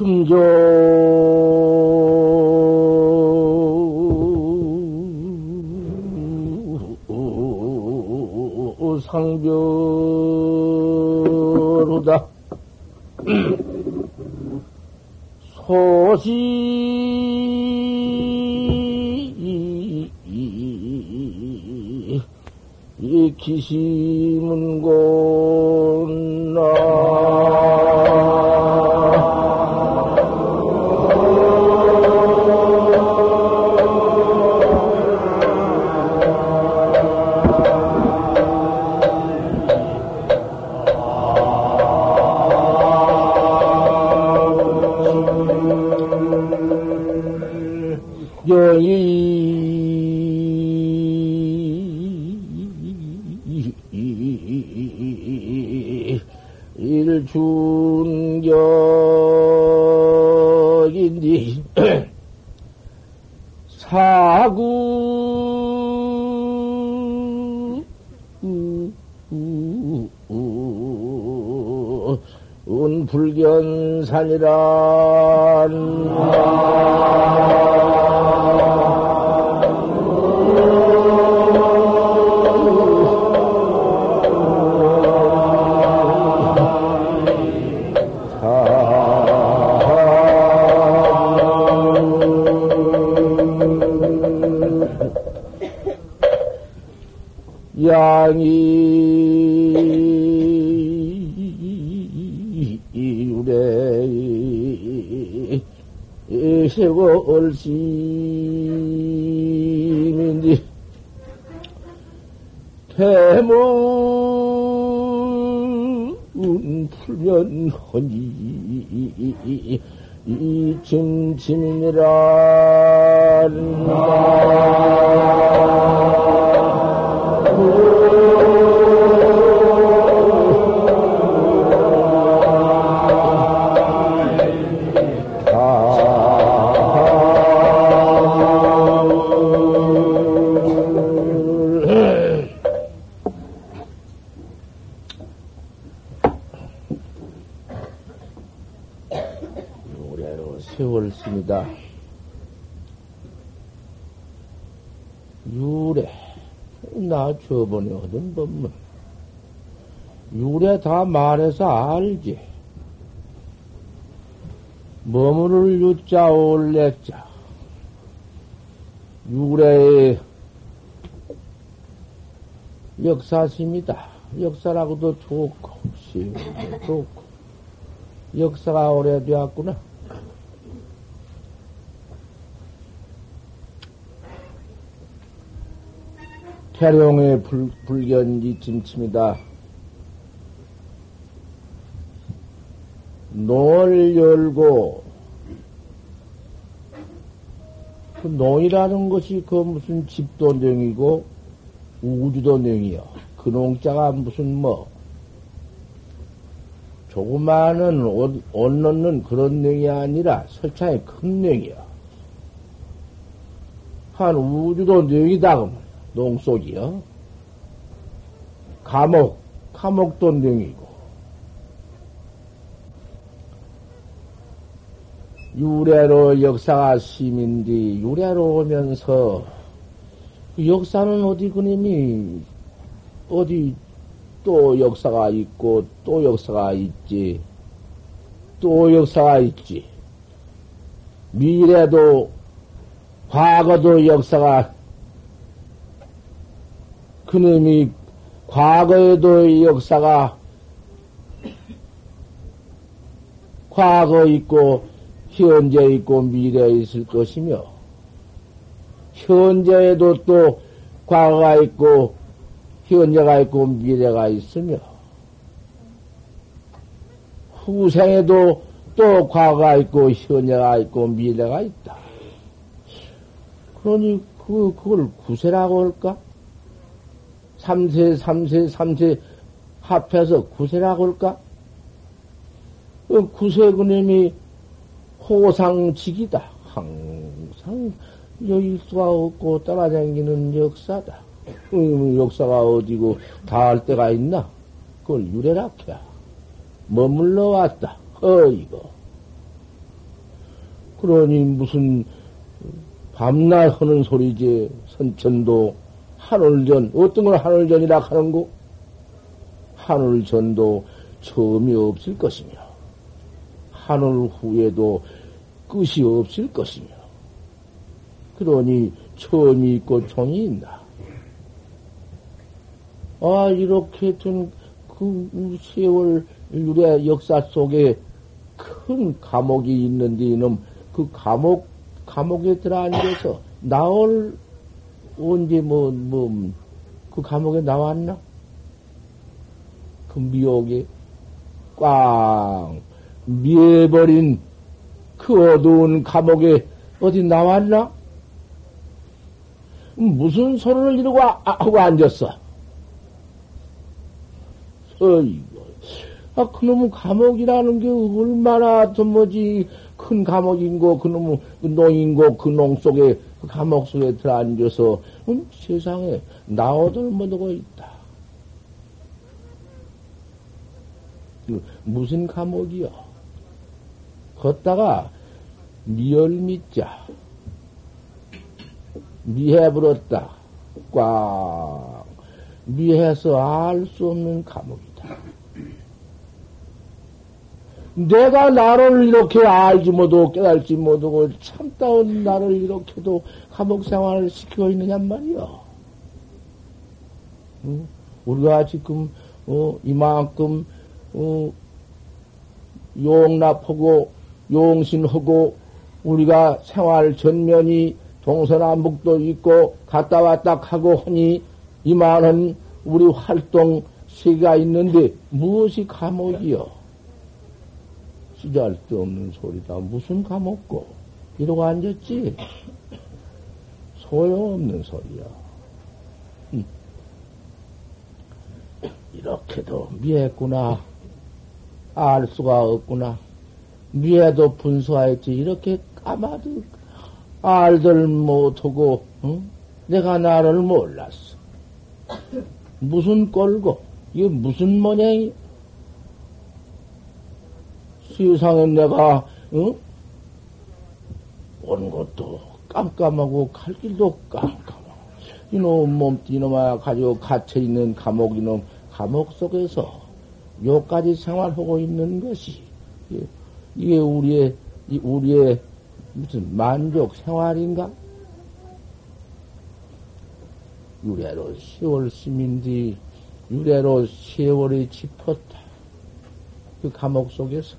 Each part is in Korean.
금조 운불 허니 이 짐치미니라 말해서 알지. 머무를 유자 올래자. 유래의 역사십니다. 역사라고도 좋고, 시도 좋고. 역사가 오래되었구나. 태룡의 불, 불견지 짐침이다. 노를 열고, 그 노이라는 것이 그 무슨 집도 능이고, 우주도 능이요. 그 농자가 무슨 뭐, 조그마한 옷, 옷 넣는 그런 능이 아니라 설창의 큰 능이야. 한 우주도 능이다, 그러면. 농속이요. 감옥, 감옥도 능이고. 유래로 역사가 심인디, 유래로 오면서, 그 역사는 어디 그님이, 어디 또 역사가 있고, 또 역사가 있지, 또 역사가 있지. 미래도, 과거도 역사가, 그놈이 과거에도 이 역사가, 과거 있고, 현재 있고, 미래에 있을 것이며, 현재에도 또 과거가 있고, 현재가 있고 미래가 있으며 후생에도 또 과거가 있고 현재가 있고 미래가 있다. 그러니 그 그걸 구세라고 할까? 삼세 삼세 삼세 합해서 구세라고 할까? 그 구세 그놈이 호상직이다. 항상 여길 수가 없고 따라다니는 역사다. 음, 역사가 어디고 닿을 때가 있나? 그걸 유래라 해야. 머물러 왔다. 어, 이거. 그러니 무슨 밤낮 하는 소리지 선천도 하늘전 어떤 걸 하늘전이라 하는고 하늘전도 처음이 없을 것이며 하늘 후에도 끝이 없을 것이며 그러니 처음이 있고 종이 있나 아 이렇게 된그 세월 유래 역사 속에 큰 감옥이 있는데 이놈 그 감옥 감옥에 들어앉아서 나올 언제 뭐 뭐 그 감옥에 나왔나? 그 미혹에 꽝 미해버린 그 어두운 감옥에 어디 나왔나? 무슨 소리를 이러고 아, 하고 앉았어? 어이구, 아, 그놈의 감옥이라는 게 얼마나 좀 뭐지, 큰 감옥인고, 그놈의 그 농인고, 그 농 속에, 그 감옥 속에 들어앉아서, 음, 세상에 나오들 못하고 있다. 그 무슨 감옥이요? 걷다가 미열미자 미해버렸다. 꽉 미해서 알 수 없는 감옥이다. 내가 나를 이렇게 알지 못하고 깨달지 못하고 참다운 나를 이렇게도 감옥 생활을 시키고 있느냔 말이요. 응? 우리가 지금 어, 이만큼 어, 용납하고 용신하고 우리가 생활 전면이 동서남북도 있고 갔다 왔다 하고 하니 이만한 우리 활동 세계가 있는데 무엇이 감옥이요? 쓰잘데 없는 소리다. 무슨 감옥고? 이러고 앉았지? 소용없는 소리야. 음. 이렇게도 미했구나. 알 수가 없구나. 미에도 분수하였지. 이렇게 까마도 알들 못하고, 응? 내가 나를 몰랐어. 무슨 꼴고, 이게 무슨 모양이? 세상에 내가, 응? 온 것도 깜깜하고 갈 길도 깜깜하고, 이놈 몸띠 이놈아 가지고 갇혀 있는 감옥 이놈, 감옥 속에서 요까지 생활하고 있는 것이, 이게 우리의, 우리의 무슨 만족 생활인가? 유래로 세월 심인디 유래로 세월이 짚었다. 그 감옥 속에서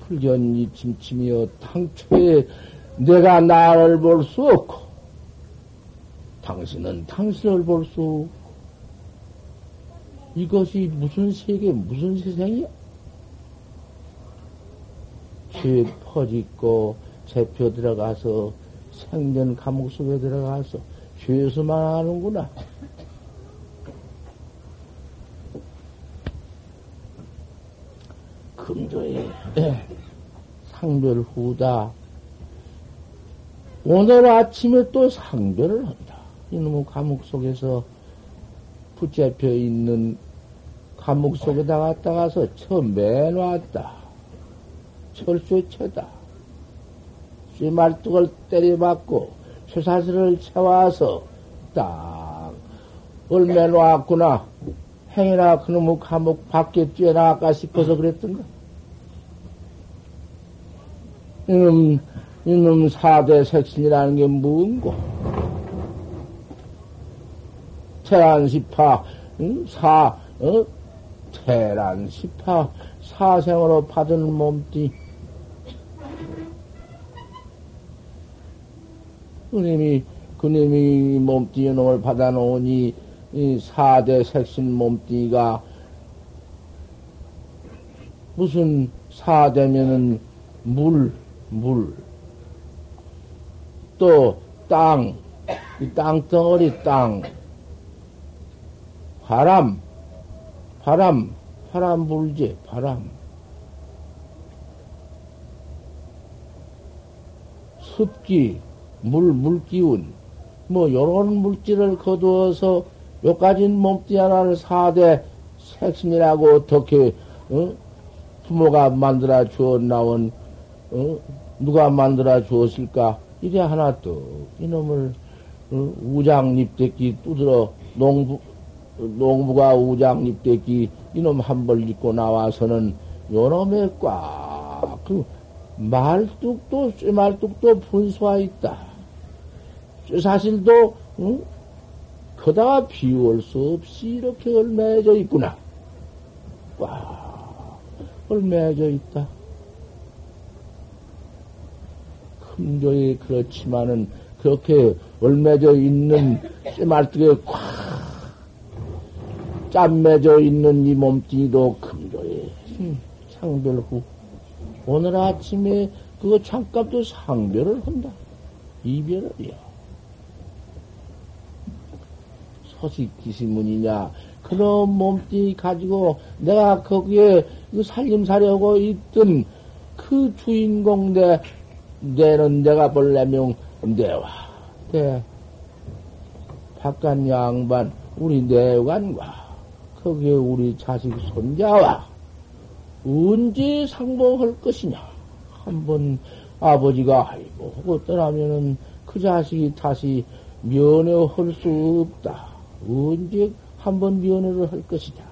불견이 침침이여 당초에 내가 나를 볼 수 없고 당신은 당신을 볼 수 없고 이것이 무슨 세계 무슨 세상이야? 죄 퍼짓고 재표 들어가서 생전 감옥 속에 들어가서 죄수만 하는구나. 금조에 상별 후다. 오늘 아침에 또 상별을 한다. 이놈의 감옥 속에서 붙잡혀 있는 감옥 속에다 갔다 가서 처음 매놨다. 철수쳐다. 쇠말뚝을 때려맞고 쇠사슬을 채워서 딱 얼매 놓았구나. 행이나 그놈의 감옥 밖에 뛰어나갈까 싶어서 그랬던가. 이놈, 이놈 사대 색신이라는 게 뭔고? 테란시파, 응? 사, 어? 테란시파, 사생으로 받은 몸띠, 그님이, 그님이 몸뚱이 놈을 받아놓으니, 이 사대 색신 몸뚱이가 무슨 사대면은 물, 물. 또 땅, 이 땅덩어리 땅. 바람, 바람, 바람 불지, 바람. 습기, 물, 물기운, 뭐, 요런 물질을 거두어서 요까진 몸띠 하나를 사대 색신이라고 어떻게, 어? 부모가 만들어 주어 나온 어? 누가 만들어 주었을까? 이래 하나 또 이놈을 어? 우장립대기 두드러 농부 농부가 우장립대기 이놈 한 벌 입고 나와서는 요놈의 꽉그 말뚝도 쇠말뚝도 분수가 있다. 쇠사실도 응? 그다가 비울 수 없이 이렇게 얼매져 있구나. 꽉 얼매져 있다. 금조에 그렇지만은 그렇게 얼매져 있는 쇠말뚝에 꽉 짬매져 있는 이 몸뚱이도 금조에 상별후 오늘 아침에 그거 잠깐도 상별을 한다. 이별을이야. 소식 기시문이냐. 그런 몸뚱이 가지고 내가 거기에 살림살이하고 있던 그 주인공 내, 내는 내가 볼래면 내와. 내 바깥 양반, 우리 내관과 거기에 우리 자식 손자와 언제 상봉할 것이냐. 한번 아버지가 아이고 하고 떠나면은 그 자식이 다시 면회할 수 없다. 언제 한번 면회를 할 것이냐.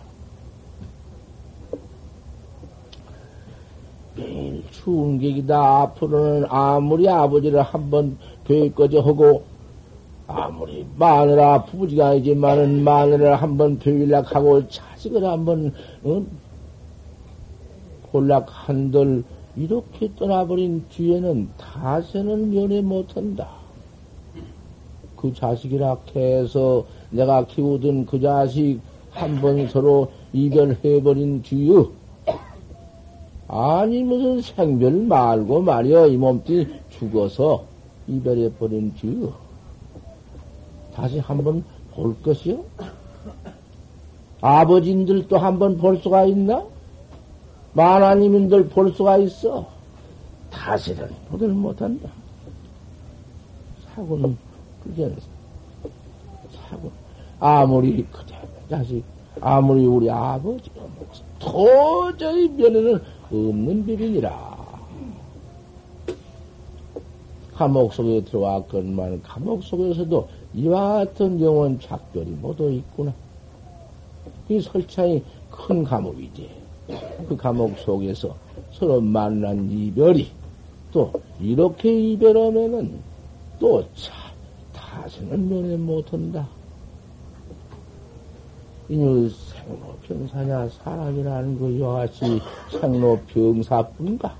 매일 추운 객이다. 앞으로는 아무리 아버지를 한번 교육거저 하고 아무리 마누라 부부지간이지만은 마누라를 한번 교육하고 자식을 한번 어? 홀락 한들 이렇게 떠나버린 뒤에는 다세는 면회 못한다. 그 자식이라 해서 내가 키우던 그 자식 한 번 서로 이별해버린 뒤에 아니 무슨 생별 말고 말이여 이 몸뚱이 죽어서 이별해버린 뒤에 다시 한 번 볼 것이요? 아버지들도 한 번 볼 수가 있나? 만화님인들 볼 수가 있어. 다시는 보들 못한다. 사고는 그게 사고 아무리 그대 자식 아무리 우리 아버지가 도저히 면에는 없는 비밀이라. 감옥 속에 들어왔건만 감옥 속에서도 이와 같은 경우는 작별이 모두 있구나. 이 설창이 큰 감옥이지. 그 감옥 속에서 서로 만난 이별이 또 이렇게 이별하면은 또 차, 다시는 면회 못한다. 이녀 생로병사냐 사람이라는 그 여하시 생로병사뿐가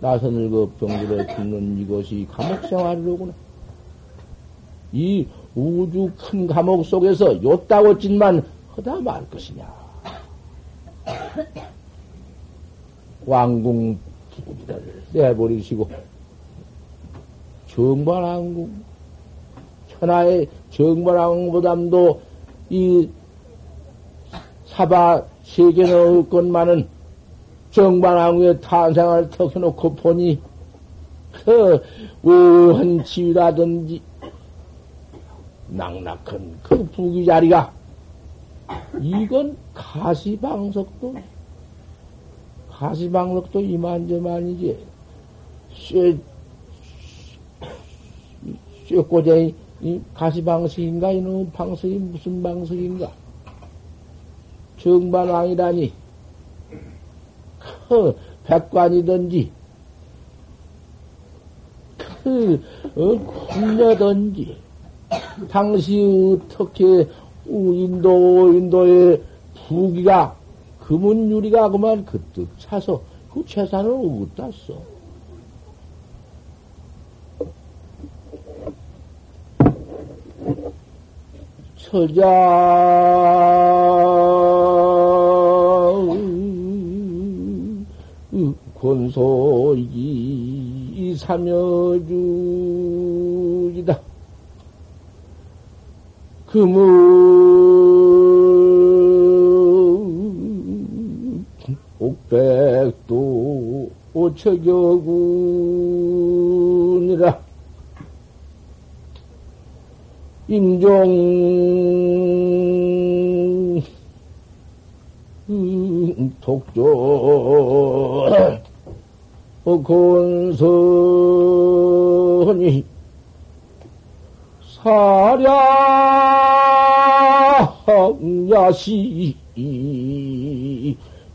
나선을 그 병들어 죽는 이것이 감옥 생활이로구나. 이 우주 큰 감옥 속에서 요따고 찐만 허다 말 것이냐. 왕궁 부기를 내버리시고 정관왕궁 천하의 정관왕궁보담도 이 사바 세계는 없건만은 정관왕궁의 탄생을 턱 해놓고 보니 그 우한 지위라든지 낙낙한 그 부귀 자리가 이건 가시방석도, 가시방석도 이만저만이지. 쇠, 쇠꼬쟁이, 가시방석인가? 이놈 방석이 무슨 방석인가? 정반왕이라니, 그 백관이든지, 그, 어, 군녀든지, 당시 어떻게 인도, 인도의 부기가, 금은 유리가 그만 그뜻 차서 그 재산을 어디다 써? 처자, 권소이 삼여주이다. 금은 백도 오척여군이라. 임종 독조 어, 건선이 사량 야시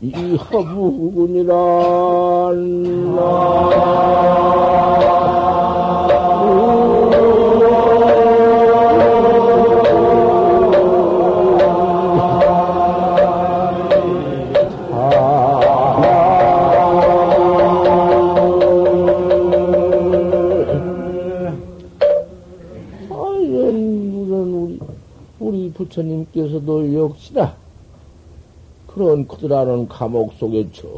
이 허부군이란 부처님께서도 역시나 그런 크더라는 감옥 속에 저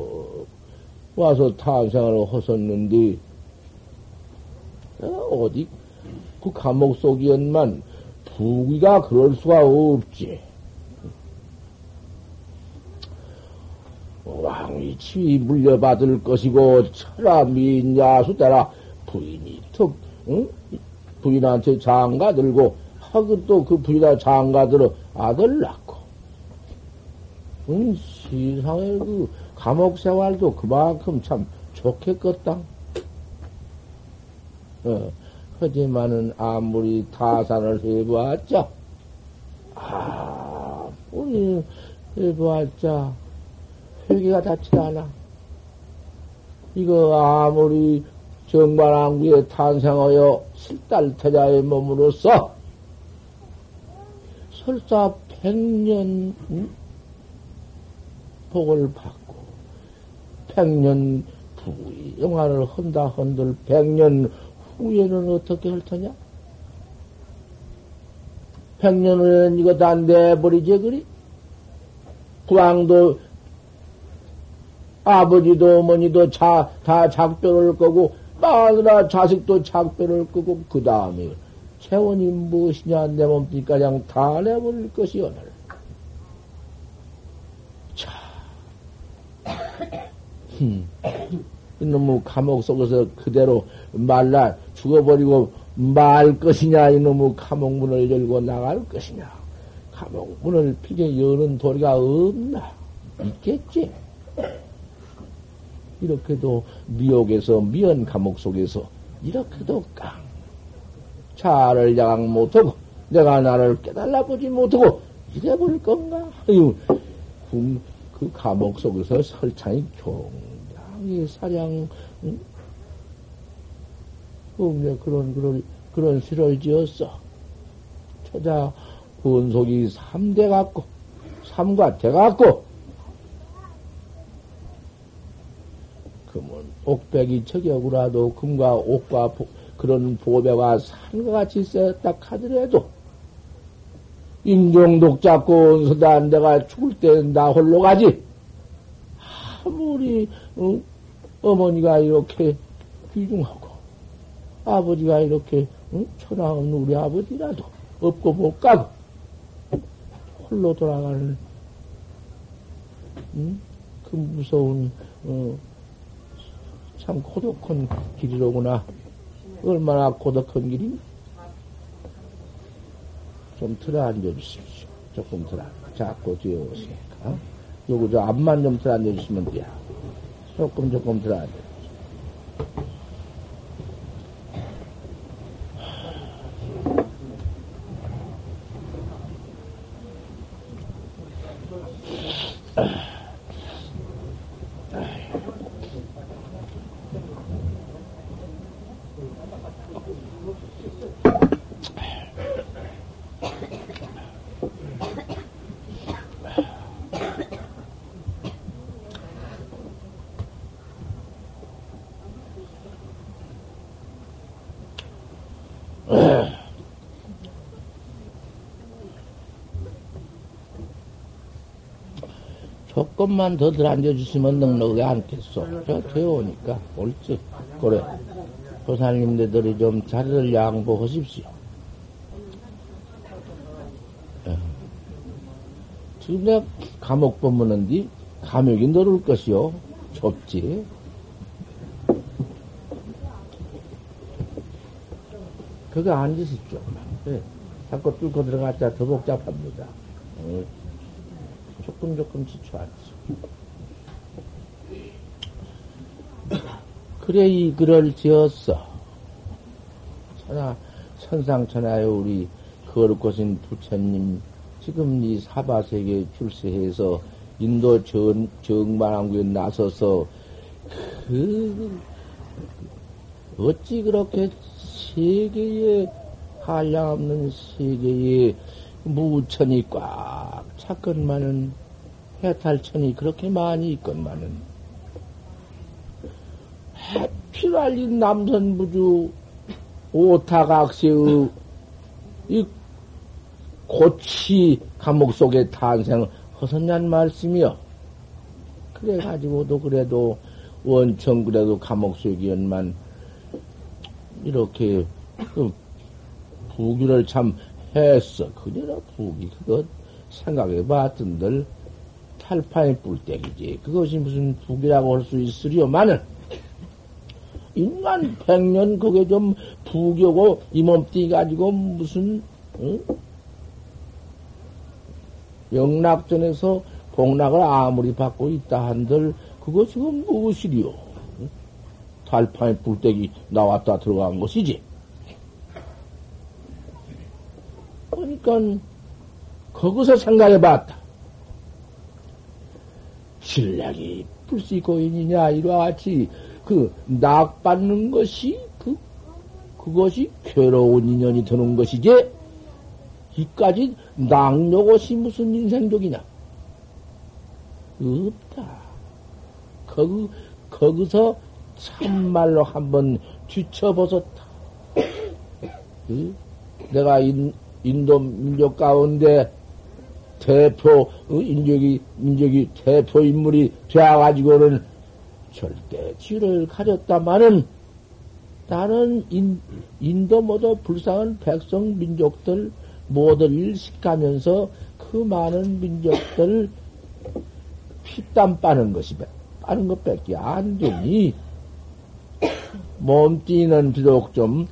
와서 탄생을 하셨는데 어, 어디 그 감옥 속이었만 부귀가 그럴 수가 없지. 왕이 치위 물려받을 것이고 철라 민야수 따라 부인이 턱 응? 부인한테 장가 들고 하고 또 그 부인한 장가 들어 아들 낳고 응? 세상에 그 감옥 생활도 그만큼 참 좋겠겠다. 어, 하지만은 아무리 타산을 해보았자, 아무리 해보았자, 회개가 닿지 않아. 이거 아무리 정관왕비에 탄생하여 실달 태자의 몸으로서 설사 백년 응? 복을 받고 백년 영화를 헌다 헌들 백년 후에는 어떻게 할 터냐? 백년 후에는 이거 다 내버리지 그리? 구왕도 아버지도 어머니도 자, 다 작별을 끄고 마누라 자식도 작별을 끄고 그 다음에 체원이 무엇이냐 내 몸뚱이까 그냥 다 내버릴 것이 오늘 이놈의 감옥 속에서 그대로 말라 죽어버리고 말 것이냐, 이놈의 감옥 문을 열고 나갈 것이냐. 감옥 문을 피게 여는 도리가 없나? 있겠지. 이렇게도 미혹에서 미연 감옥 속에서 이렇게도 깡 차를 양악 못하고 내가 나를 깨달아 보지 못하고 이래버릴 건가? 아유, 그 감옥 속에서 설창이 굉 장히 사량, 응? 없네. 그런, 그런, 그런 시를 지었어. 처자, 본속이 삼대 갖고, 삼과 대 갖고, 금은 옥백이 척여구라도 금과 옥과 보, 그런 보배와 산과 같이 쓰였다 하더라도, 인종독 잡고 온서다 내가 죽을 때나 홀로 가지. 아무리 응? 어머니가 이렇게 귀중하고 아버지가 이렇게 응? 천하 없는 우리 아버지라도 없고 못 가고 홀로 돌아가는 응? 그 무서운 어, 참 고독한 길이로구나. 얼마나 고독한 길이니? 좀 들어 앉아 주십시오. 조금 들어. 자꾸 뒤에 오시니까. 요거 저 앞만 좀 들어 앉아 주시면 돼요. 조금 조금 들어 앉아. 조금만 더 들어앉아 주시면 넉넉하게 않겠소. 저 되어오니까 옳지. 그래. 조사님네들이 좀 자리를 양보하십시오. 예. 지금 내가 감옥 법문은디 감옥이 너를 것이요. 좁지. 그거 앉으시죠. 네. 자꾸 뚫고 들어갔자 더 복잡합니다. 네. 조금 조금 지쳐 앉으시고. 그래 이 글을 지었어. 천하 천상천하에 우리 거룩하신 부처님 지금 이 사바세계 출세해서 인도 전, 정반왕국에 나서서 그 어찌 그렇게 세계에 한량 없는 세계에 무천이 꽉 찼건만은 해탈천이 그렇게 많이 있건만은 해피랄린 남선부주 오타각세의 이 고치 감옥 속의 탄생을 허선냔 말씀이요. 그래가지고도 그래도 원청 그래도 감옥 속이었만 이렇게 그 부귀를 참 했어. 그녀라 부귀 그것 생각해 봤던들 탈파의 뿔떼기지. 그것이 무슨 부귀라고 할 수 있으려마는 인간 백년 그게 좀 부교고 이 몸띠 가지고 무슨 응? 영락전에서 복락을 아무리 받고 있다 한들 그거 지금 무엇이리요? 달판에 불떼기 나왔다 들어간 것이지. 그러니까 거기서 생각해 봤다. 신랑이 불씨고인이냐 이와 같이 그 낙받는 것이 그 그것이 괴로운 인연이 드는 것이지 이까지 낙욕옷이 무슨 인생족이냐 없다. 거기 거기서 참말로 한번 뒤쳐벗었다. 내가 인, 인도 민족 가운데 대표 인족이 민족이 대표 인물이 되어가지고는 절대 지를 가졌다마는 나는 인, 인도 모두 불쌍한 백성 민족들 모두 일식하면서 그 많은 민족들 피땀 빠는 것이 빠는 것밖에 안 되니. 몸띠는 비록 좀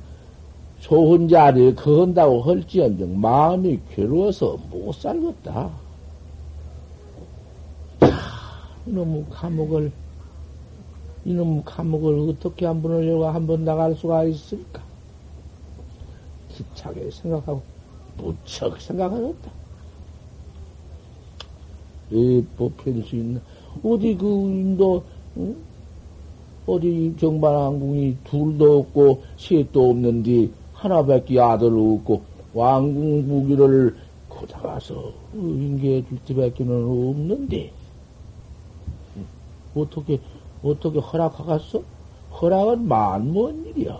좋은 자리에 거한다고 할지언정 마음이 괴로워서 못 살겠다. 이놈 감옥을 이놈 감옥을 어떻게 한 번을 열고 한 번 나갈 수가 있을까? 기차게 생각하고 무척 생각하였다. 이 뽑힐 수 있는 어디 그 인도 응? 어디 정반왕궁이 둘도 없고 셋도 없는데 하나밖에 아들 없고 왕궁 부기를 거다가서 인계해 줄 때밖에는 없는데 어떻게 어떻게 허락하겠어? 허락은 만무한 일이야.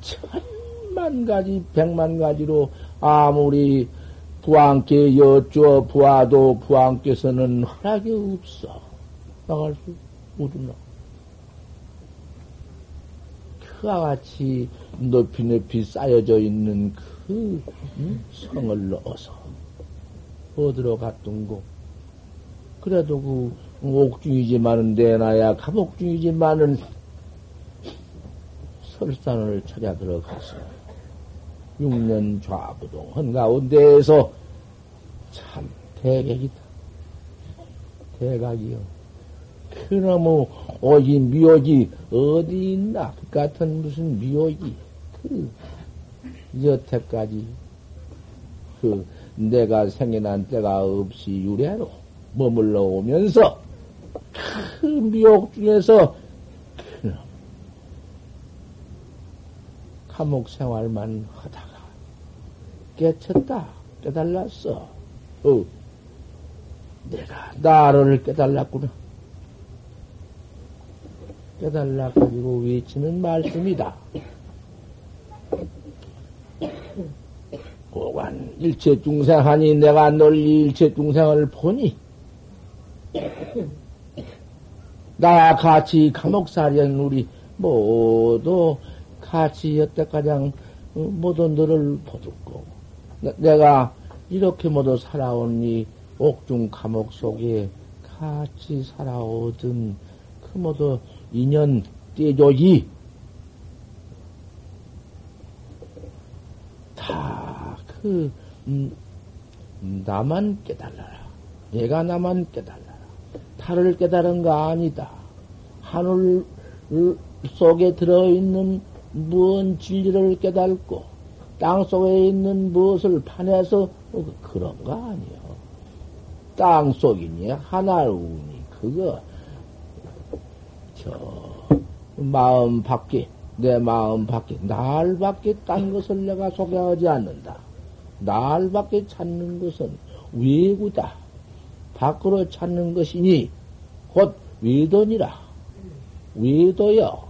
천만 가지 백만 가지로 아무리 부왕께 여쭈어 부하도 부왕께서는 허락이 없어. 나갈 수 없나. 그와 같이 높이 높이 쌓여져 있는 그 성을 넣어서 어디로 갔던고. 그래도 그 옥중이지만은 내놔야 감옥중이지만은 설산을 찾아 들어가서 6년 좌부동 한가운데에서 참 대객이다. 대각이요. 그놈의 오지 미오지 어디 있나? 그 같은 무슨 미오지. 그 여태까지 그 내가 생겨난 때가 없이 유래로 머물러 오면서 그 미혹 중에서 감옥 생활만 하다가 깨쳤다. 깨달았어. 어. 내가 나를 깨달았구나. 깨달라 가지고 외치는 말씀이다. 고관 일체 중생하니 내가 널리 일체 중생을 보니 나와 같이 감옥살이한 우리 모두 같이 여태가장 모두 너를 보듬고 내가 이렇게 모두 살아온 이 옥중 감옥 속에 같이 살아오던 그 모두 인연 떼조지 다그 음, 나만 깨달아라. 내가 나만 깨달아라. 타를 깨달은 거 아니다. 하늘 속에 들어있는 무언 진리를 깨닫고 땅 속에 있는 무엇을 뭐 그런 거 아니요. 땅 속이니 하나우니 그거 저 마음 밖에 내 마음 밖에 날 밖에 딴 것을 내가 소개하지 않는다. 날 밖에 찾는 것은 외구다. 밖으로 찾는 것이니 곧 외도니라. 외도여.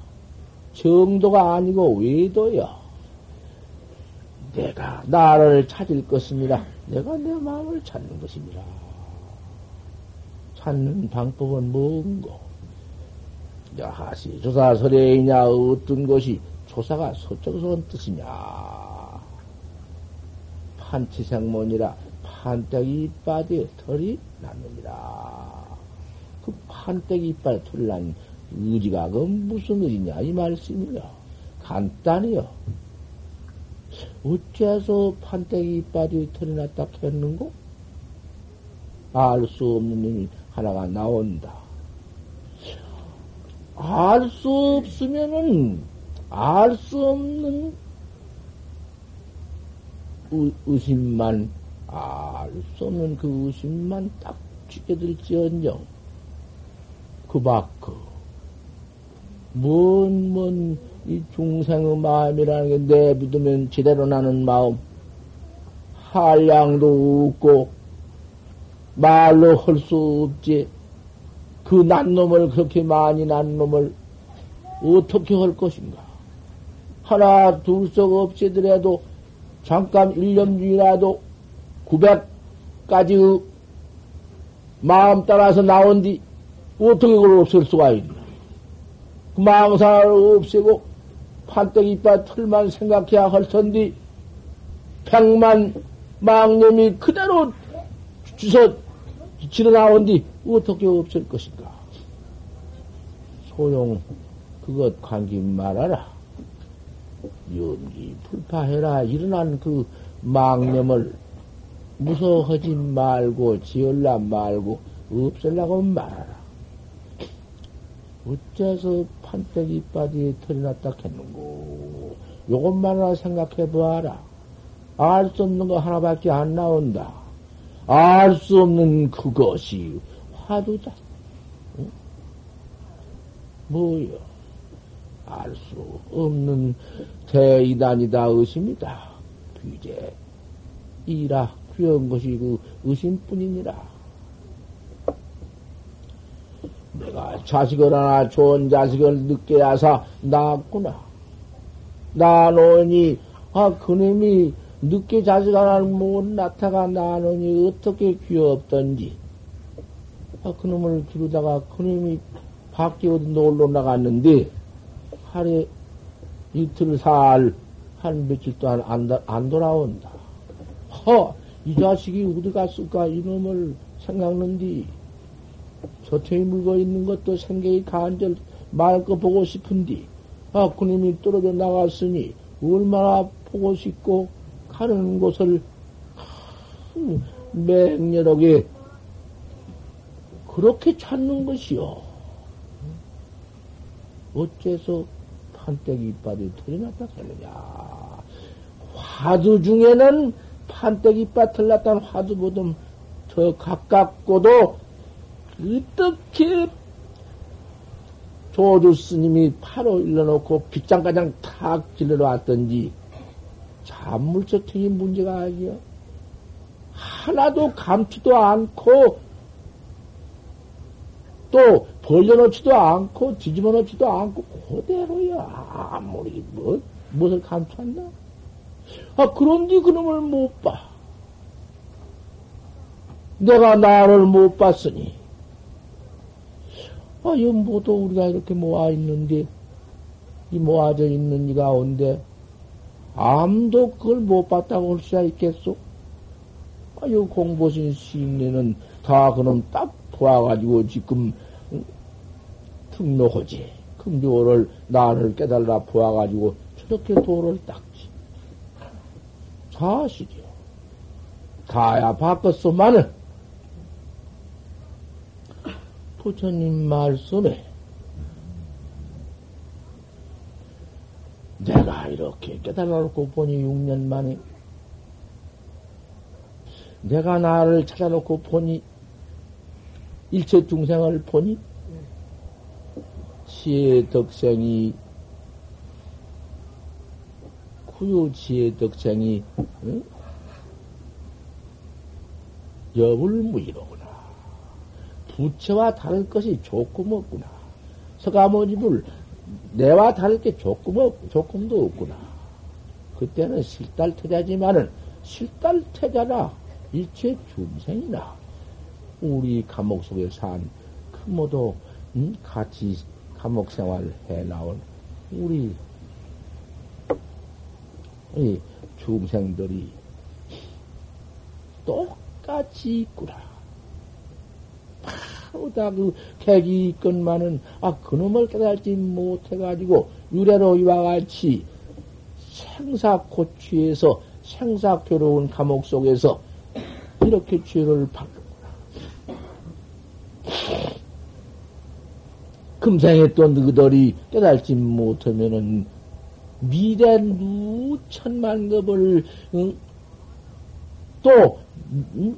정도가 아니고 외도여. 내가 나를 찾을 것이니라. 내가 내 마음을 찾는 것이니라. 찾는 방법은 뭔고? 야하시 조사설에이냐 어떤 것이 조사가 서쪽에서 온 뜻이냐? 판치생문이라 판때기 이빨에 털이 났느니라. 그 판때기 이빨에 털이 난 의지가 그 무슨 의지냐 이 말씀이요. 간단해요. 어째서 판때기 이빨이 털이 났다 했는고? 알 수 없는 놈이 하나가 나온다. 알 수 없으면은 알 수 없는 의, 의심만 알 수 없는 그 의심만 딱 지켜들지언정 그 밖그 뭔, 뭔, 이 중생의 마음이라는 게 내비두면 제대로 나는 마음, 한량도 없고, 말로 할 수 없지. 그 난 놈을, 그렇게 많이 난 놈을 어떻게 할 것인가? 하나, 둘석 없이더라도 잠깐 일년 중이라도 900까지의 마음 따라서 나온 뒤 어떻게 그걸 없앨 수가 있나? 그 망상을 없애고 판때기 이빨 털만 생각해야 할 텐데 백만 망념이 그대로 주서 지어 나온 뒤 어떻게 없을 것인가? 소용 그것 관계 말아라. 연기 불파해라. 일어난 그 망념을 무서워하지 말고 지을라 말고 없앨라고 말하라. 어째서 판때기 이빨이 털이 났다 했는고? 요것만 하나 생각해 보아라. 알 수 없는 거 하나밖에 안 나온다. 알 수 없는 그것이 화두다. 응? 뭐요? 알 수 없는 대이단이다 의심이다. 귀재 이라 귀한 것이 그 의심뿐이니라. 내가 자식을 하나 좋은 자식을 늦게 야사 낳았구나. 낳아놓으니, 아, 그놈이 늦게 자식 하나를 못 낳다가 낳아놓으니 어떻게 귀엽던지. 아, 그놈을 기르다가 그놈이 밖에 어디 놀러 나갔는데, 하루에 이틀, 사흘, 한 며칠 동안 안, 안 돌아온다. 허! 이 자식이 어디 갔을까? 이놈을 생각는디. 저태에 물고 있는 것도 생각이 간절 말거 보고 싶은디 아 그님이 떨어져 나갔으니 얼마나 보고 싶고 가는 곳을 맹렬하게 그렇게 찾는 것이요. 어째서 판때기 이빨이 털이 났다 했느냐. 화두 중에는 판때기 이빨 털 났다는 화두보다 더 가깝고도 어떻게 조주 스님이 파로 일러놓고 빗장가장 탁 질러놨던지 잔물저택이 문제가 아니야. 하나도 감추도 않고 또 벌려놓지도 않고 뒤집어 놓지도 않고 그대로야. 아무리 뭐 무엇을 감추었나? 아 그런데 그놈을 못 봐. 내가 나를 못 봤으니 아, 이 모두 우리가 이렇게 모아 있는데, 이 모아져 있는 이 가운데, 아무도 그걸 못 봤다고 할 수야 있겠소? 아, 이 공보신 시인네는 다 그놈 딱 도와가지고 지금 등록하지. 금교를 나를 깨달라 보아가지고 저렇게 도를 닦지. 사실이요. 다야 바꿨소만은 부처님 말씀에 내가 이렇게 깨달아놓고 보니 6년 만에 내가 나를 찾아놓고 보니 일체 중생을 보니 지혜 덕생이 구유 지혜 덕생이 응? 여불무이로구나. 부처와 다를 것이 조금 없구나. 서가모니불 내와 다를 게 조금 없, 조금도 없구나. 그때는 실달 태자지만은 실달 태자라 일체 중생이나 우리 감옥 속에 산 그모도 음, 같이 감옥 생활 해 나온 우리 이 중생들이 똑같이 있구나. 바로 다그 객이 있건만은 아 그놈을 깨달지 못해가지고 유래로 이와 같이 생사고취에서 생사괴로운 감옥 속에서 이렇게 죄를 받는구나. 금생에 또 너희들이 깨달지 못하면은 미래 누천만 급을 응? 또 응?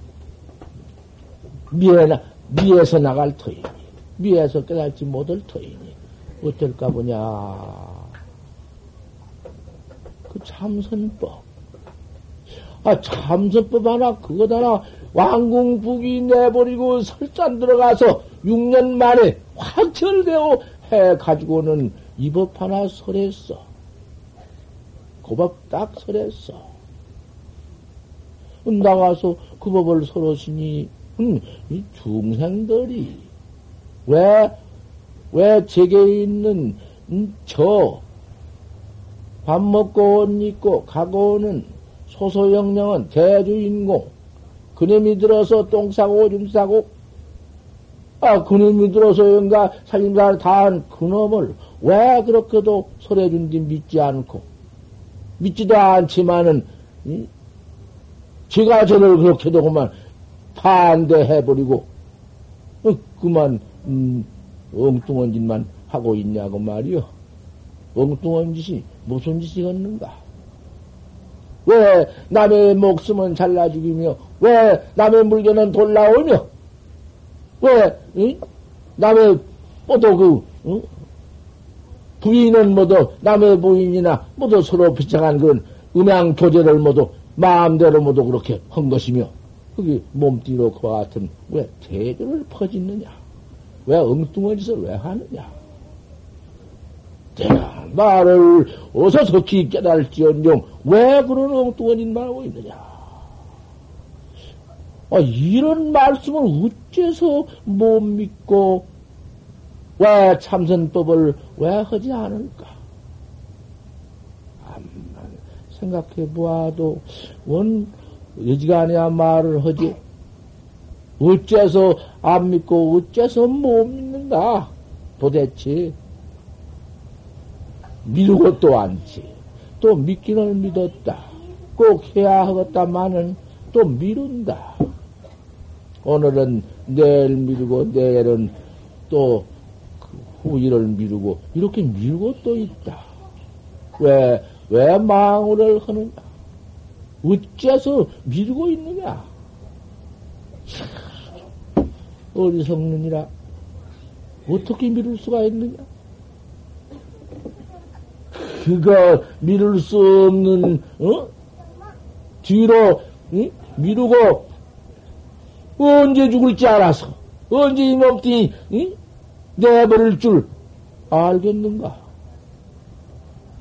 미에나 미에서 나갈 터이니 미에서 깨달지 못할 터이니 어떨까 보냐 그 참선법 아 참선법 하나 그것 하나 왕궁북이 내버리고 설산 들어가서 6년 만에 확철되어 해 가지고는 이 법 하나 설했어. 그 법 딱 설했어. 나가서 그 법을 설었으니 음, 이 중생들이 왜, 왜 제게 있는 음, 저, 밥 먹고 옷 입고 가고 오는 소소영령은 대주인공, 그놈이 들어서 똥 싸고 오줌 싸고, 아, 그놈이 들어서 영가 살림살 다한 그놈을 왜 그렇게도 설해준지 믿지 않고, 믿지도 않지만은, 이? 제가 저를 그렇게도 그만 반대해버리고, 어, 그만, 음, 엉뚱한 짓만 하고 있냐고 말이요. 엉뚱한 짓이 무슨 짓이겠는가? 왜 남의 목숨은 잘라 죽이며, 왜 남의 물건은 돌라오며, 왜, 응? 남의, 모두 그, 응? 부인은 모두, 남의 부인이나 모두 서로 비장한 그런 음양 교제를 모두 마음대로 모두 그렇게 한 것이며, 그게 몸띠로 그와 같은 왜 대교를 퍼짓느냐? 왜 엉뚱한 짓을 왜 하느냐? 내가 나를 어서 석히 깨달을지언정 왜 그런 엉뚱한 짓만 하고 있느냐? 아, 이런 말씀을 어째서 못 믿고 왜 참선법을 왜 하지 않을까? 생각해 보아도 원 여지가 아니야 말을 하지. 어째서 안 믿고 어째서 못 믿는가? 도대체 미루고 또 않지. 또 믿기는 믿었다. 꼭 해야 하겠다마는 또 미룬다. 오늘은 내일 미루고 내일은 또그 후일을 미루고 이렇게 미루고 또 있다. 왜, 왜 망우를 하느냐? 어째서 미루고 있느냐? 어리석느니라. 어떻게 미룰 수가 있느냐? 그거 미룰 수 없는, 어? 뒤로, 응? 미루고, 언제 죽을지 알아서, 언제 이 몸뚱이, 응? 내버릴 줄 알겠는가?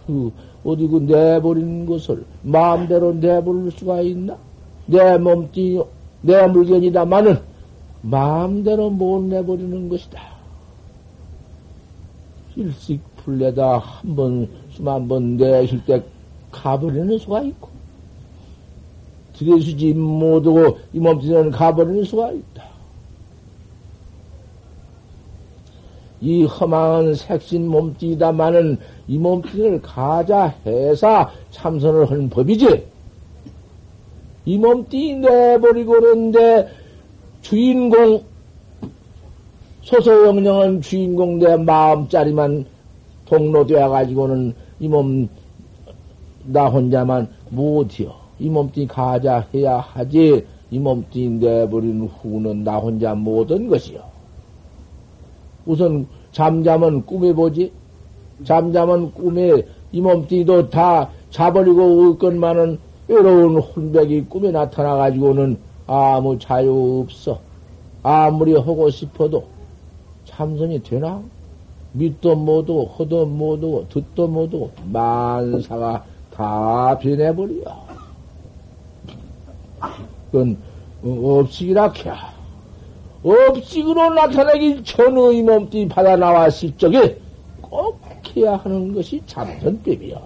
그, 어디 그 내버리는 것을 마음대로 내버릴 수가 있나? 내 몸뚱이, 내 물건이다마는 마음대로 못 내버리는 것이다. 일식 풀려다 한 번, 숨 한 번 내쉴 때 가버리는 수가 있고, 들여주지 못하고 이 몸뚱이는 가버리는 수가 있다. 이 험한 색신 몸뚱이다마는 이 몸뚱이를 가자 해사 참선을 하는 법이지. 이 몸뚱이 내버리고 그런데 주인공, 소소영령은 주인공 내 마음짜리만 동로되어 가지고는 이 몸 나 혼자만 못이여. 이 몸뚱이 가자 해야 하지. 이 몸뚱이 내버린 후는 나 혼자 못한 것이요. 우선 잠잠은 꿈에 보지. 잠잠은 꿈에 이 몸뚱이도 다 자버리고 없건만은 외로운 혼백이 꿈에 나타나가지고는 아무 자유 없어. 아무리 하고 싶어도 참선이 되나? 믿도 못하고, 허도 못하고, 듣도 못하고, 만사가 다 변해버려. 그건 업식이라 캬. 업식으로 나타나기 전의 몸뚱이 받아 나왔을 적에 꼭 해야 하는 것이 참선법이야.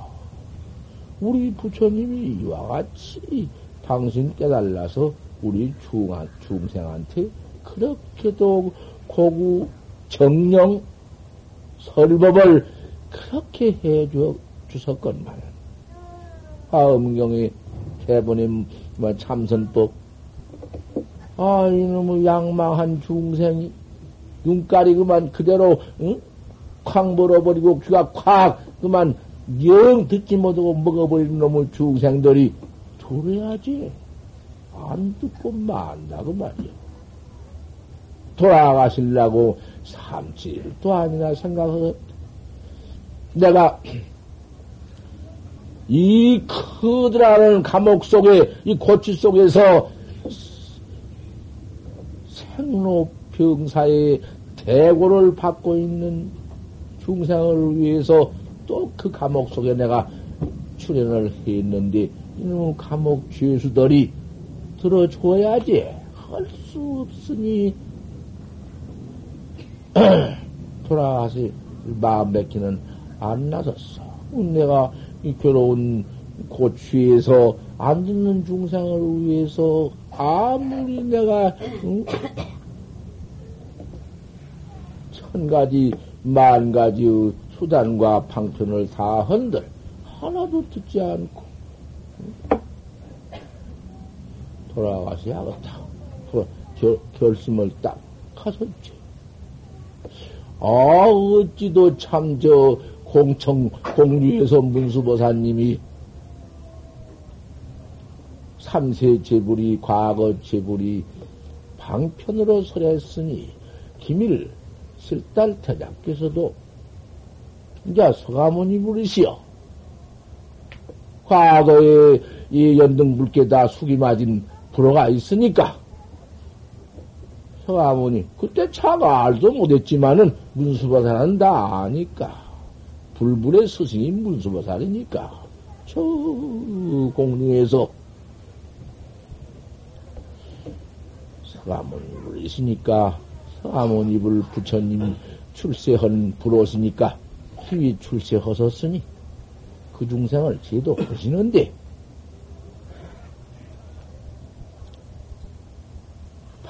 우리 부처님이 이와 같이 당신 깨달라서 우리 중한, 중생한테 그렇게도 고구 정령 설법을 그렇게 해줘 주셨건만 아음경이 해보님 뭐 참선법 아 이놈의 양망한 중생이 눈깔이 그만 그대로 응? 콱 멀어버리고 귀가 콱 그만 영 듣지 못하고 먹어버리는 놈의 중생들이 들어야지. 안 듣고 만다 그 말이야. 돌아가시려고 삼칠도 아니나 생각하고 내가 이 크드라는 감옥 속에 이 고치 속에서 생로병사의 대고를 받고 있는 중생을 위해서 또 그 감옥 속에 내가 출연을 했는데 이놈 감옥 죄수들이 들어줘야지 할 수 없으니 돌아가서 마음 맺기는 안 나섰어. 내가 이 괴로운 고취에서 안 듣는 중생을 위해서 아무리 내가 응? 천 가지 만 가지 수단과 방편을 다 한들 하나도 듣지 않고 돌아가서야겠다. 결, 결심을 딱 하셨지. 아, 어찌도 참, 저, 공청, 공주에서 문수보사님이 삼세 제불이, 과거 제불이 방편으로 설했으니, 기밀, 실달 태작께서도, 이제 서가모니 부르시오. 과거에 이 연등 불께다 숙이 맞은 불어가 있으니까, 서가모니, 그때 차가 알도 못했지만은, 문수보살은 다 아니까. 불불의 스승이 문수보살이니까. 저 공중에서 서가모니를 있으니까 서가모니를 부처님 출세한 불옷이니까 희위 출세하셨으니 그 중생을 제도하시는데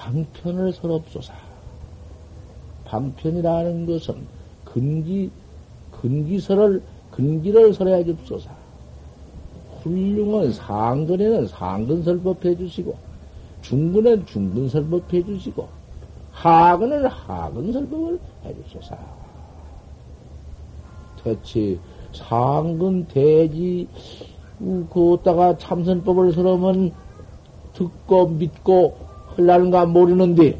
방편을 서럽소사. 방편이라는 것은 근기, 근기설을, 근기를 설해 줍소사. 훌륭한 상근에는 상근설법 해주시고, 중근은 중근 설법 해 주시고, 하근은 하근 설법을 해 주소사. 대체 상근 대지, 그다가 참선법을 설하면 듣고 믿고 흘라는가 모르는데,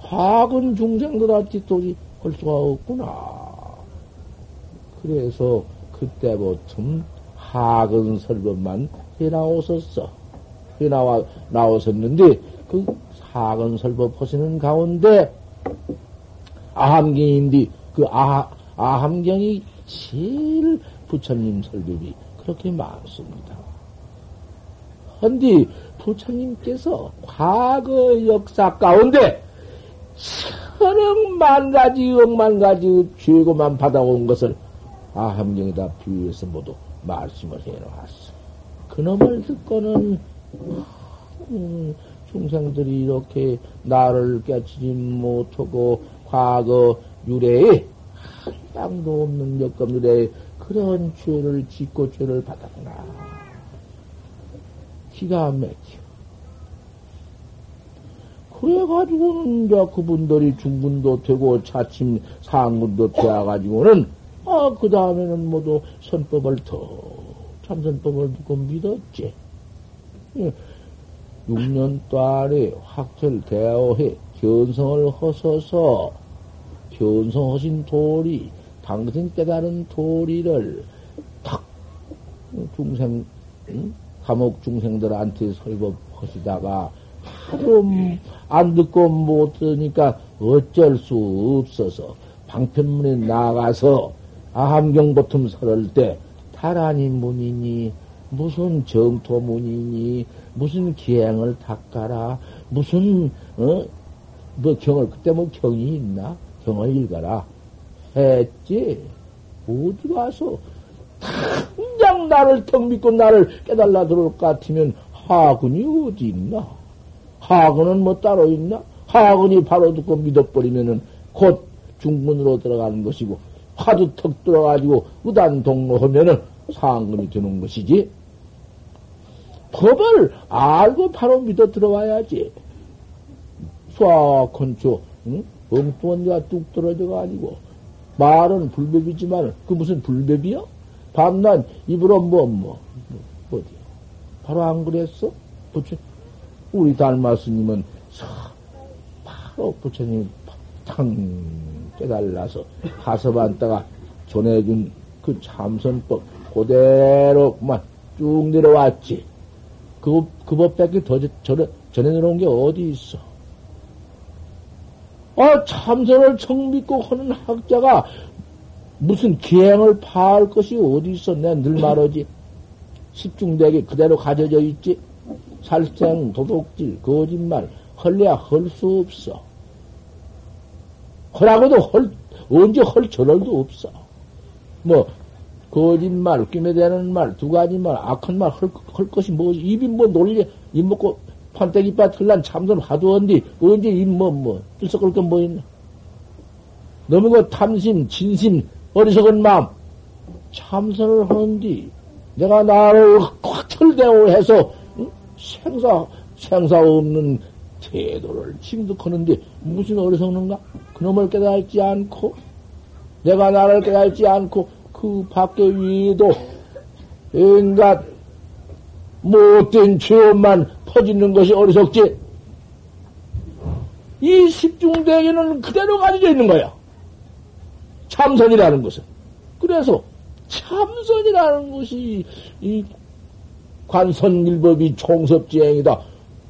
학은 중생들한테 도저히 할 수가 없구나. 그래서 그때부터 학은 설법만 해나오셨어. 해나와, 나오셨는데, 그 학은 설법 하시는 가운데, 아함경인데, 그 아, 아함경이 제일 부처님 설법이 그렇게 많습니다. 헌디 부처님께서 과거 역사 가운데 천억만 가지, 억만 가지 죄고만 받아온 것을 아함경에다 비유해서 모두 말씀을 해놓았어. 그놈을 듣고는, 음, 중생들이 이렇게 나를 깨치지 못하고 과거 유래에 한 양도 없는 역금 유래에 그런 죄를 짓고 죄를 받았구나. 기가 막혀. 그래가지고는 이제 그분들이 중분도 되고 차츰 상군도 되어가지고는 아, 그 다음에는 모두 선법을 더 참선법을 듣고 믿었지. 6년 동안에 확철대어해 견성을 허서서 견성하신 도리, 당신 깨달은 도리를 탁 중생, 감옥 중생들한테 설법하시다가 하도 안 듣고 못 들으니까 어쩔 수 없어서 방편문에 나가서 아함경 보틈 설을 때 타라니 문이니 무슨 정토 문이니 무슨 기행을 닦아라 무슨 어? 뭐 경을 그때 뭐 경이 있나? 경을 읽어라. 했지? 어디 가서 당장 나를 턱 믿고 나를 깨달라 들을 것 같으면 하군이 어디 있나? 하군은 뭐 따로 있나? 하군이 바로 듣고 믿어버리면은 곧 중문으로 들어가는 것이고 화두 턱 들어가지고 의단 동로하면은 상금이 되는 것이지. 법을 알고 바로 믿어 들어와야지. 수학 건초, 응? 엉뚱한 데가 뚝 떨어져가지고, 말은 불법이지만, 그 무슨 불법이요? 밤낮 입으로 뭐, 뭐, 뭐, 어디요? 바로 안 그랬어? 부처, 우리 달마 스님은, 바로 부처님 탕 깨달라서 가서반다가 전해준 그 참선법 그대로 그만 쭉 내려왔지. 그, 그 법밖에 더 전해, 전해 내려온 게 어디 있어? 아, 참선을 청 믿고 하는 학자가 무슨 기행을 파할 것이 어디 있어? 내가 늘 말하지. 십중대에 그대로 가져져 있지. 살생, 도둑질, 거짓말, 헐래야 헐 수 없어. 허라고도 헐, 언제 헐 저럴도 없어. 뭐, 거짓말, 되는 말, 두 가지 말, 악한 말, 할, 할 것이 뭐, 입이 뭐 놀리, 입 먹고 판때기 밭 흘란 참선 화두언디, 언제 입 뭐, 뭐, 들썩할 건뭐 있나? 너무 그 탐심, 진심, 어리석은 마음, 참선을 하는디, 내가 나를 확 철대오 해서, 응? 생사, 생사 없는 태도를 침득하는데, 무슨 어리석는가? 그놈을 깨달지 않고, 내가 나를 깨달지 않고, 그 밖에 위에도, 인간, 못된 죄업만 퍼지는 것이 어리석지. 이 십중대에는 그대로 가지고 있는 거야. 참선이라는 것은. 그래서 참선이라는 것이 이 관선일법이 총섭지행이다.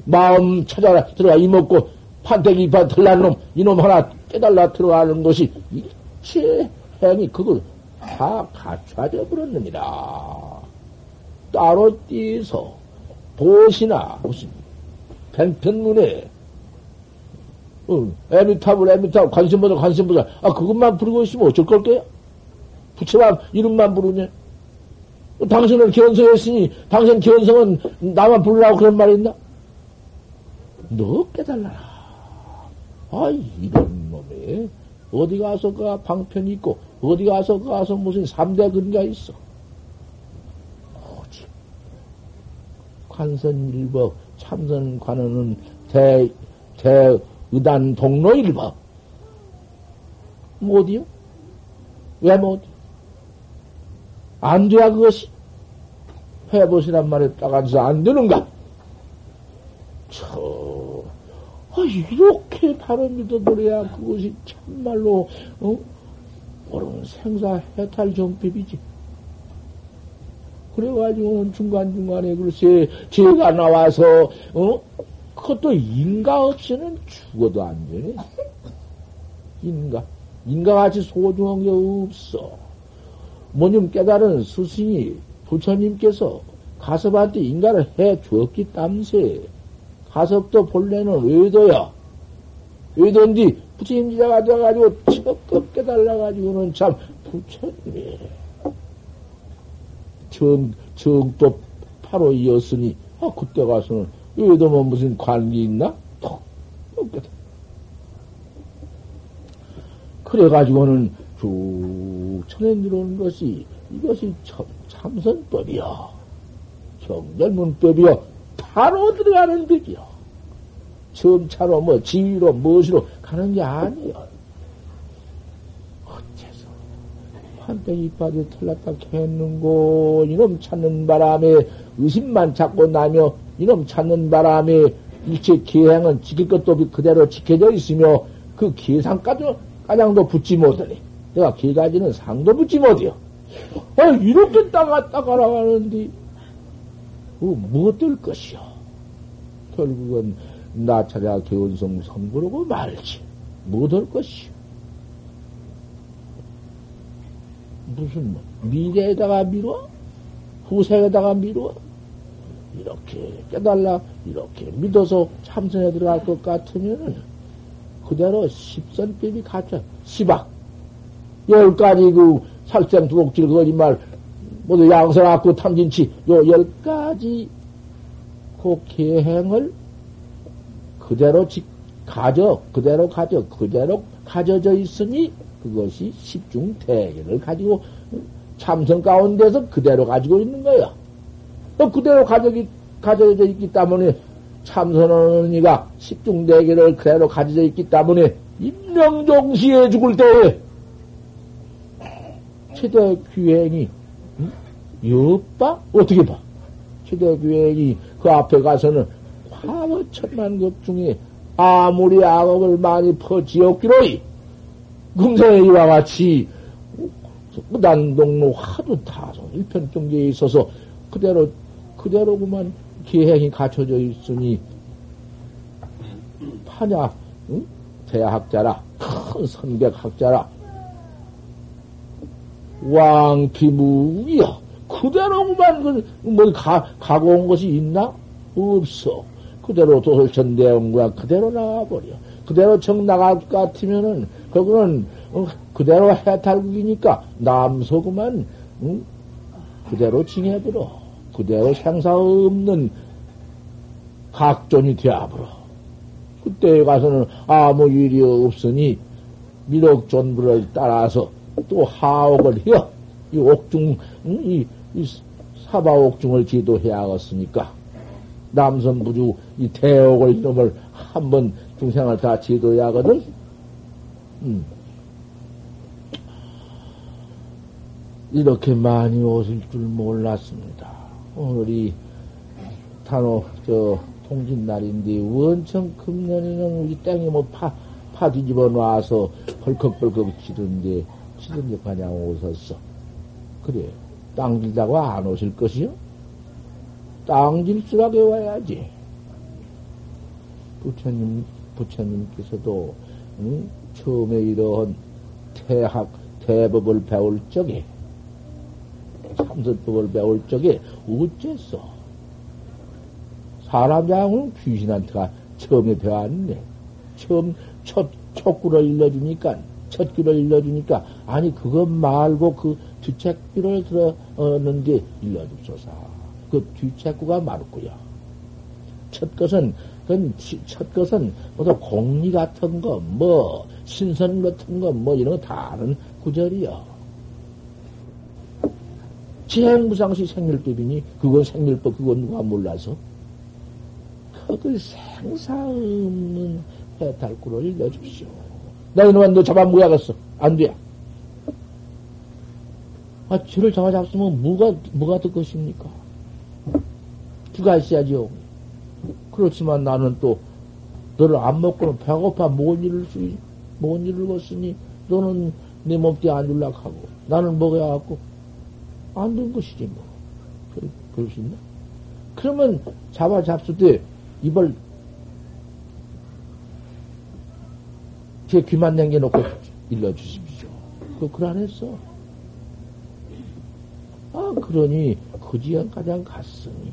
마음 찾아라 들어가 이먹고 판때기 판 들란 놈 이놈 하나 깨달라 들어가는 것이 일체 행위 그걸 다 갖춰져 버렸느니라. 따로 띄서 도시나 무슨 팽편문에 어, 에미탑을 에미탑 관심보다 관심보다 아 그것만 부르고 있으면 어쩔 걸게요? 부처만 이름만 부르면 당신은 견성했으니 당신 견성은 나만 부르라고 그런 말이 있나? 너 깨달라라. 아 이런 놈에 어디 가서 그 방편이 있고 어디 가서 그 가서 무슨 삼대 근가 있어. 오직 관선일법 참선관원은 대, 대의단 동로일법. 못이요? 왜 못? 안 돼야 그것이? 해보시란 말에 딱 앉아서 안 되는가? 저, 아, 이렇게 바로 믿어버려야 그것이 참말로, 어? 옳은 생사 해탈 정법이지. 그래가지고는 중간중간에 글쎄, 죄가 나와서, 어? 그것도 인가 없이는 죽어도 안 되네. 인가. 인가같이 소중한 게 없어. 뭐님 깨달은 스승이 부처님께서 가섭한테 인가를 해 주었기 땀세. 가섭도 본래는 외도야. 외도인데 부처님지자가 돼가지고 적극 깨달아가지고는 참 부처님이 정, 정도 바로 이었으니, 아, 그때 가서는 외도 뭐 무슨 관계 있나? 톡, 없겠다. 그래가지고는 쭉 천에 들어오는 것이 이것이 참, 참선법이요. 경전문법이요. 바로 들어가는 법이요. 점차로 뭐 지위로 무엇으로 가는 게 아니요. 어째서 판때기 이빨이 털났다 했는고 이놈 찾는 바람에 의심만 찾고 나며 이놈 찾는 바람에 일체 기행은 지킬 것도 그대로 지켜져 있으며 그 기상까지 가장도 붙지 못하니 내가 기가지는 상도 붙지 못해요. 아 이렇게 따가 따가 나가는데 무엇 될 것이요? 결국은 나 차례 개운성 성부르고 말지 무엇할 것이요? 무슨 뭐 미래에다가 미뤄? 후세에다가 미뤄? 이렇게 깨달라 이렇게 믿어서 참선에 들어갈 것 같으면은 그대로 십선법이 갖춰 시박 열 가지 그 살생 두곡질 거짓말 모두 양선하고 탐진치 요 열 가지 그 계행을 그대로 직 가져 그대로 가져 그대로 가져져 있으니 그것이 십중 대결을 가지고 참선 가운데서 그대로 가지고 있는 거야. 또 그대로 가져기, 가져져 있기 때문에 참선하는 이가 십중 대결을 그대로 가져져 있기 때문에 인명종시에 죽을 때에 최대 귀행이 응? 여빠? 어떻게 봐? 최대 귀행이 그 앞에 가서는 과거 천만 것 중에 아무리 악업을 많이 퍼지었기로이 금생에 이와 같이 무단동로 하도 타성 일편경계에 있어서 그대로 그대로 그만 기행이 갖춰져 있으니 파냐 응? 대학자라 큰 선백학자라 왕피무이야 그대로만 그, 뭐 가, 가고 온 것이 있나? 없어. 그대로 도솔천대원과 그대로 나가버려. 그대로 정 나갈 것 같으면은, 그거는, 어, 그대로 해탈국이니까, 남서구만, 응? 그대로 징해버려. 그대로 생사 없는 각존이 되어버려. 그때에 가서는 아무 일이 없으니, 미륵존부를 따라서 또 하옥을 해요. 이 옥중, 이, 이 사바옥중을 지도해야겠으니까. 남선부주 이 대옥을 이놈을 한 번 중생을 다 지도해야 하거든. 음. 이렇게 많이 오실 줄 몰랐습니다. 오늘이 단호 저 통진 날인데 원청 금년에는 우리 땡이 뭐 파, 파 뒤집어 놔서 벌컥벌컥 치던데 치던데 그냥 오셨어. 그래. 땅질다고 안 오실 것이요? 땅질수락에 와야지. 부처님, 부처님께서도, 응? 처음에 이러한 태학, 대법을 배울 적에, 참선법을 배울 적에, 어째서? 사람 장은 귀신한테가 처음에 배웠는데, 처음 첫 촉구를 일러주니까, 첫 귀를 일러주니까, 아니, 그것 말고 그 뒤책귀를 들었는데 일러줍소서. 그 뒤책구가 말고요. 첫 것은, 첫 것은 모두 공리 같은 거, 뭐, 신선 같은 거, 뭐, 이런 거 다른 구절이요. 지행무상시 생일법이니, 그건 생일법, 그건 누가 몰라서? 그걸 생사 없는 해탈구를 일러줍시오. 나 이놈아, 너 잡아먹어야겠어. 안 돼. 아, 쥐를 잡아잡으면 뭐가, 뭐가 될 것입니까? 쥐가 있어야죠. 그렇지만 나는 또, 너를 안 먹고는 배고파 뭔 일을 수, 뭔 일을 했으니, 너는 내 몸띠 안 줄락 하고, 나는 먹어야 갖고, 안 된 것이지, 뭐. 그럴, 그럴 수 있나? 그러면 잡아 잡수 때, 입을, 제 귀만 남겨놓고 일러주십시오. 그, 그러안했어. 아, 그러니 그 지연 가장 갔으니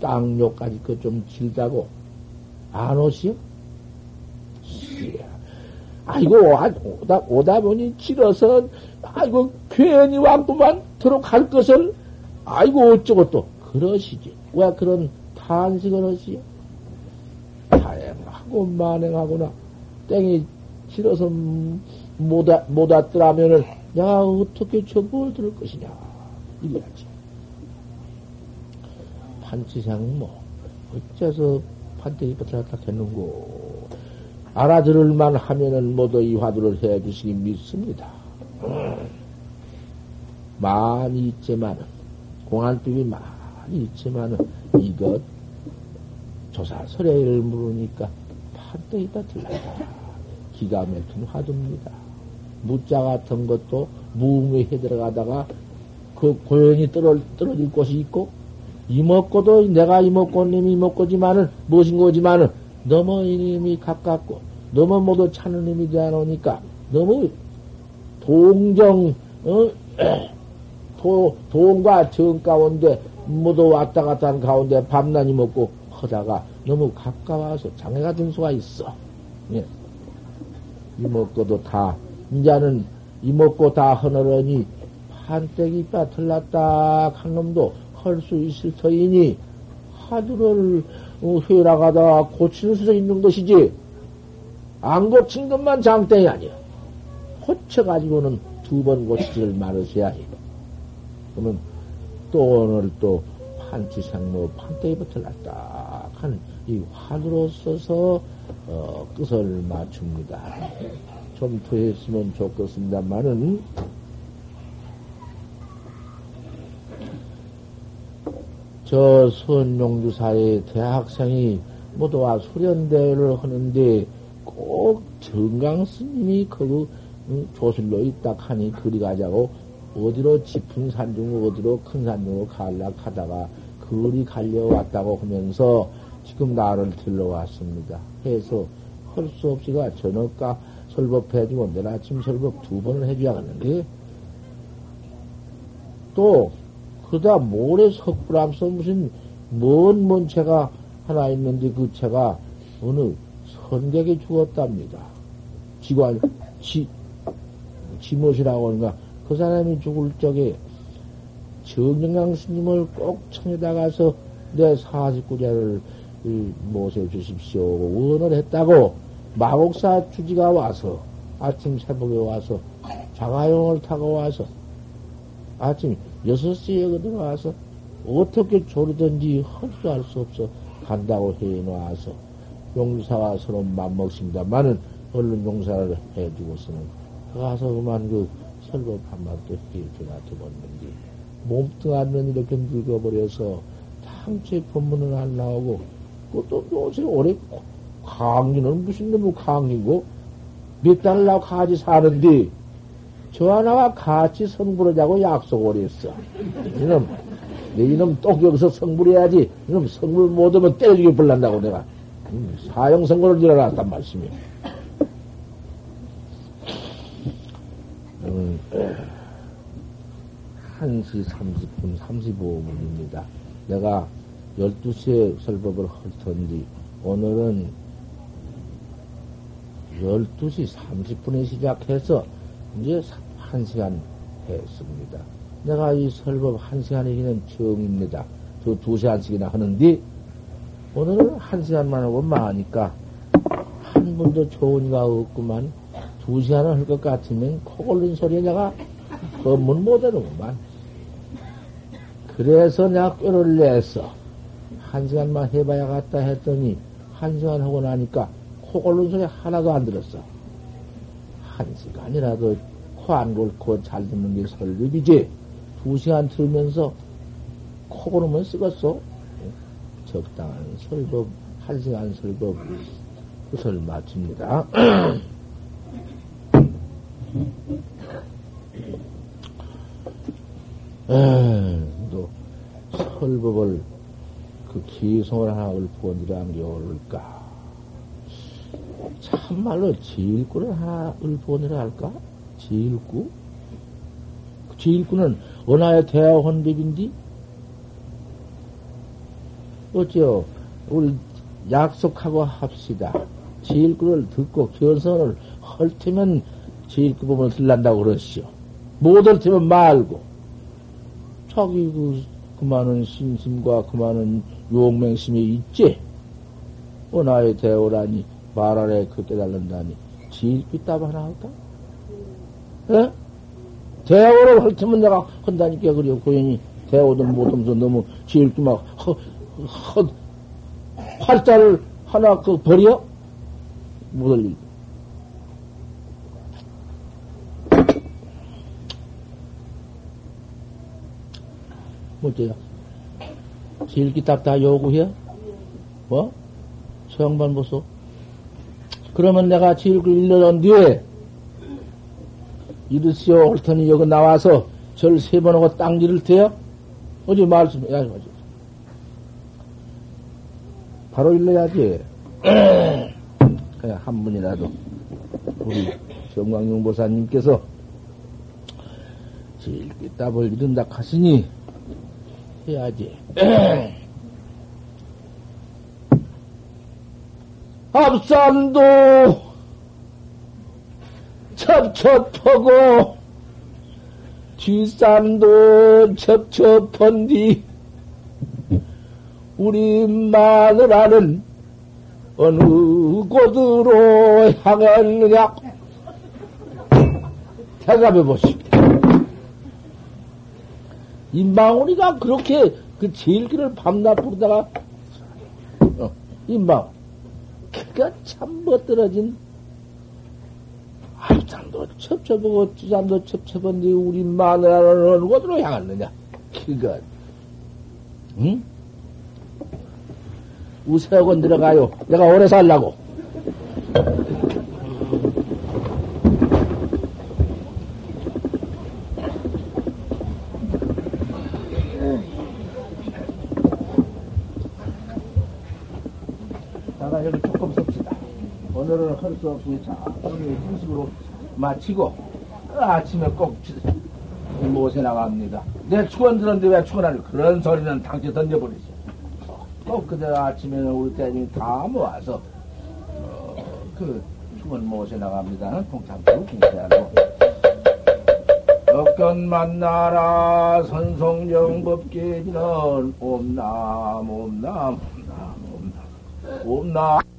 땅욕까지 그좀 질다고 안 오시오? 아이고 오다, 오다 보니 길어서 아이고 괜히 왔구만 들어갈 것을 아이고 어쩌고 또 그러시지 왜 그런 탄식을 하시오? 다행하고 만행하구나 땡이 길어서 못, 못 왔더라면은 야, 어떻게 저뭘 들을 것이냐. 이래야지. 판치상 뭐, 어째서 판때기 버틀었다 했는고. 알아들을만 하면은 모두 이 화두를 해 주시기 믿습니다. 많이 있지만은, 공안법이 많이 있지만은, 이것, 조사설의를 물으니까 판때기가 들라다. 기가 막힌 화두입니다. 무자 같은 것도 무음에 들어가다가 그 떨어, 떨어질 곳이 있고, 이먹고도 내가 이먹고님이 이먹고지만은, 무엇인 거지만은, 너무 이님이 가깝고, 너무 모두 찾는 힘이 되어 놓으니까, 너무 동정, 어? 도, 동과 정 가운데 모두 왔다 갔다 하는 가운데 밤낮이 먹고 하다가 너무 가까워서 장애가 든 수가 있어. 예. 이먹고도 다, 이제는 이먹고 다 하느라니 판때기 빠 틀렸다 한 놈도 할 수 있을 터이니 하두를 어, 회라가다 고칠 수 있는 것이지 안 고친 것만 장땡이 아니야. 고쳐가지고는 두 번 고치지를 말으셔야지. 그러면 또 오늘 또 판치생모 판때기부터 났다 하는 이 화두로 써서 어, 끝을 맞춥니다. 좀 더 했으면 좋겠습니다만은 저 선용주사의 대학생이 모두와 수련대회를 하는데 꼭 정강 스님이 그 조실로 있다 하니 그리 가자고 어디로 짚은 산중 어디로 큰 산중으로 갈락하다가 그리 갈려왔다고 하면서 지금 나를 들러왔습니다. 해서 할 수 없이가 저녁가 설법해주고 내일 아침 설법 두 번을 해줘야겠는데 또 그다 모래 석불 앞서 무슨 먼 먼 채가 하나 있는데 그 채가 어느 선객이 죽었답니다. 지관, 지, 지못이라고 하는가. 그 사람이 죽을 적에 정영강 스님을 꼭 청에다 가서 내 49자를 모셔 주십시오. 원을 했다고 마곡사 주지가 와서 아침 새벽에 와서 자가용을 타고 와서 아침 6시에 들어와서 어떻게 조르든지 할수할 수 없어 간다고 해놓아서 용사와 서로 맘먹습니다만은 얼른 용사를 해주고서는 가서 그만 그 설법 한마디 해주나 두었는데 몸뚱 안면 이렇게 늙어버려서 당초에 법문은 안 나오고 그것도 요새 오래 강의는 무슨 놈의 강의고 몇 나고 같이 사는데 저 하나와 같이 성불하자고 약속을 했어. 이놈, 내 이놈 또 여기서 성불해야지. 이놈 성불 못하면 때려주게 불난다고 내가. 음, 사형 선고를 지어놨단 말씀이야. 음, 1시 30분 35분입니다. 내가 12시에 설법을 할 텐데, 오늘은 12시 30분에 시작해서 이제 1시간 했습니다. 내가 이 설법 1시간이기는 정입니다. 저 2시간씩이나 하는데, 오늘은 1시간만 하고 많으니까, 한 분도 좋은 이가 없구만, 2시간을 할 것 같으면 코 골린 소리에 내가 법문 못 하는구만. 그래서 내가 뼈를 내서, 한 시간만 해봐야 겠다 했더니, 한 시간 하고 나니까 코 골른 소리 하나도 안 들었어. 한 시간이라도 코안 골고 잘 듣는 게 설립이지. 두 시간 들으면서 코 고르면 쓰겠어. 적당한 설법, 한 시간 설법, 그것을 마칩니다. 에, 또, 설법을, 그 기성을 하나 읊어드리란 게 옳을까? 참말로 지일구를 하나 읊어드려 할까? 지일구? 그 지일구는 은하의 대화혼법인디? 어째요? 우리 약속하고 합시다. 지일구를 듣고 견성을 할 테면 지일구 보면 들란다고 그러시오. 못할 테면 말고. 자기 그, 그만한 신심과 그만한 용맹심이 있지? 은하의 대오라니, 말 안에 그 깨달는다니, 지일구 따 하나 할까? 예? 대오로 헐트면 내가 한다니까 그래요. 고연이 대오도 못하면서 너무 지읽기 막 허, 허, 활자를 하나 그 버려? 못 올리고. 어째요? 질기 딱다 요구해? 뭐? 소양반 뭐? 보소. 그러면 내가 질기를 일러던 뒤에 이르시오 옳더니 여기 나와서 절 세 번 하고 땅지를 태요? 어제 말씀, 야, 어제. 바로 일러야지. 그냥 한 분이라도 우리 정광용 보사님께서 질기 답을 이른다 하시니 해야지. 앞산도 첩첩하고 뒷산도 첩첩한 뒤 우리 마누라는 어느 곳으로 향했느냐 대답해 보시오. 이 망우리가 그렇게 그 제일기를 밤낮 부르다가 어, 인방 그가 참 멋들어진 앞산도 첩첩하고 뒷산도 첩첩한데 우리 마누라는 어느 곳으로 향했느냐 그가 응? 우세하고 들어가요. 내가 오래 살라고. 자가 여기 조금 섭시다. 오늘은 할 수 없으니 자, 여기 중식으로 마치고 아침에 꼭 못에 나갑니다. 내 축원 들었는데 왜 축원하는 그런 소리는 당시 던져버리지. 꼭 그대로 아침에는 우리 대중이 다 모아서 어, 그 축원 못에 나갑니다. 통참으로 공세하고 억견 만나라 선송정 법계지는 옴남 옴남 옴남 옴남 옴남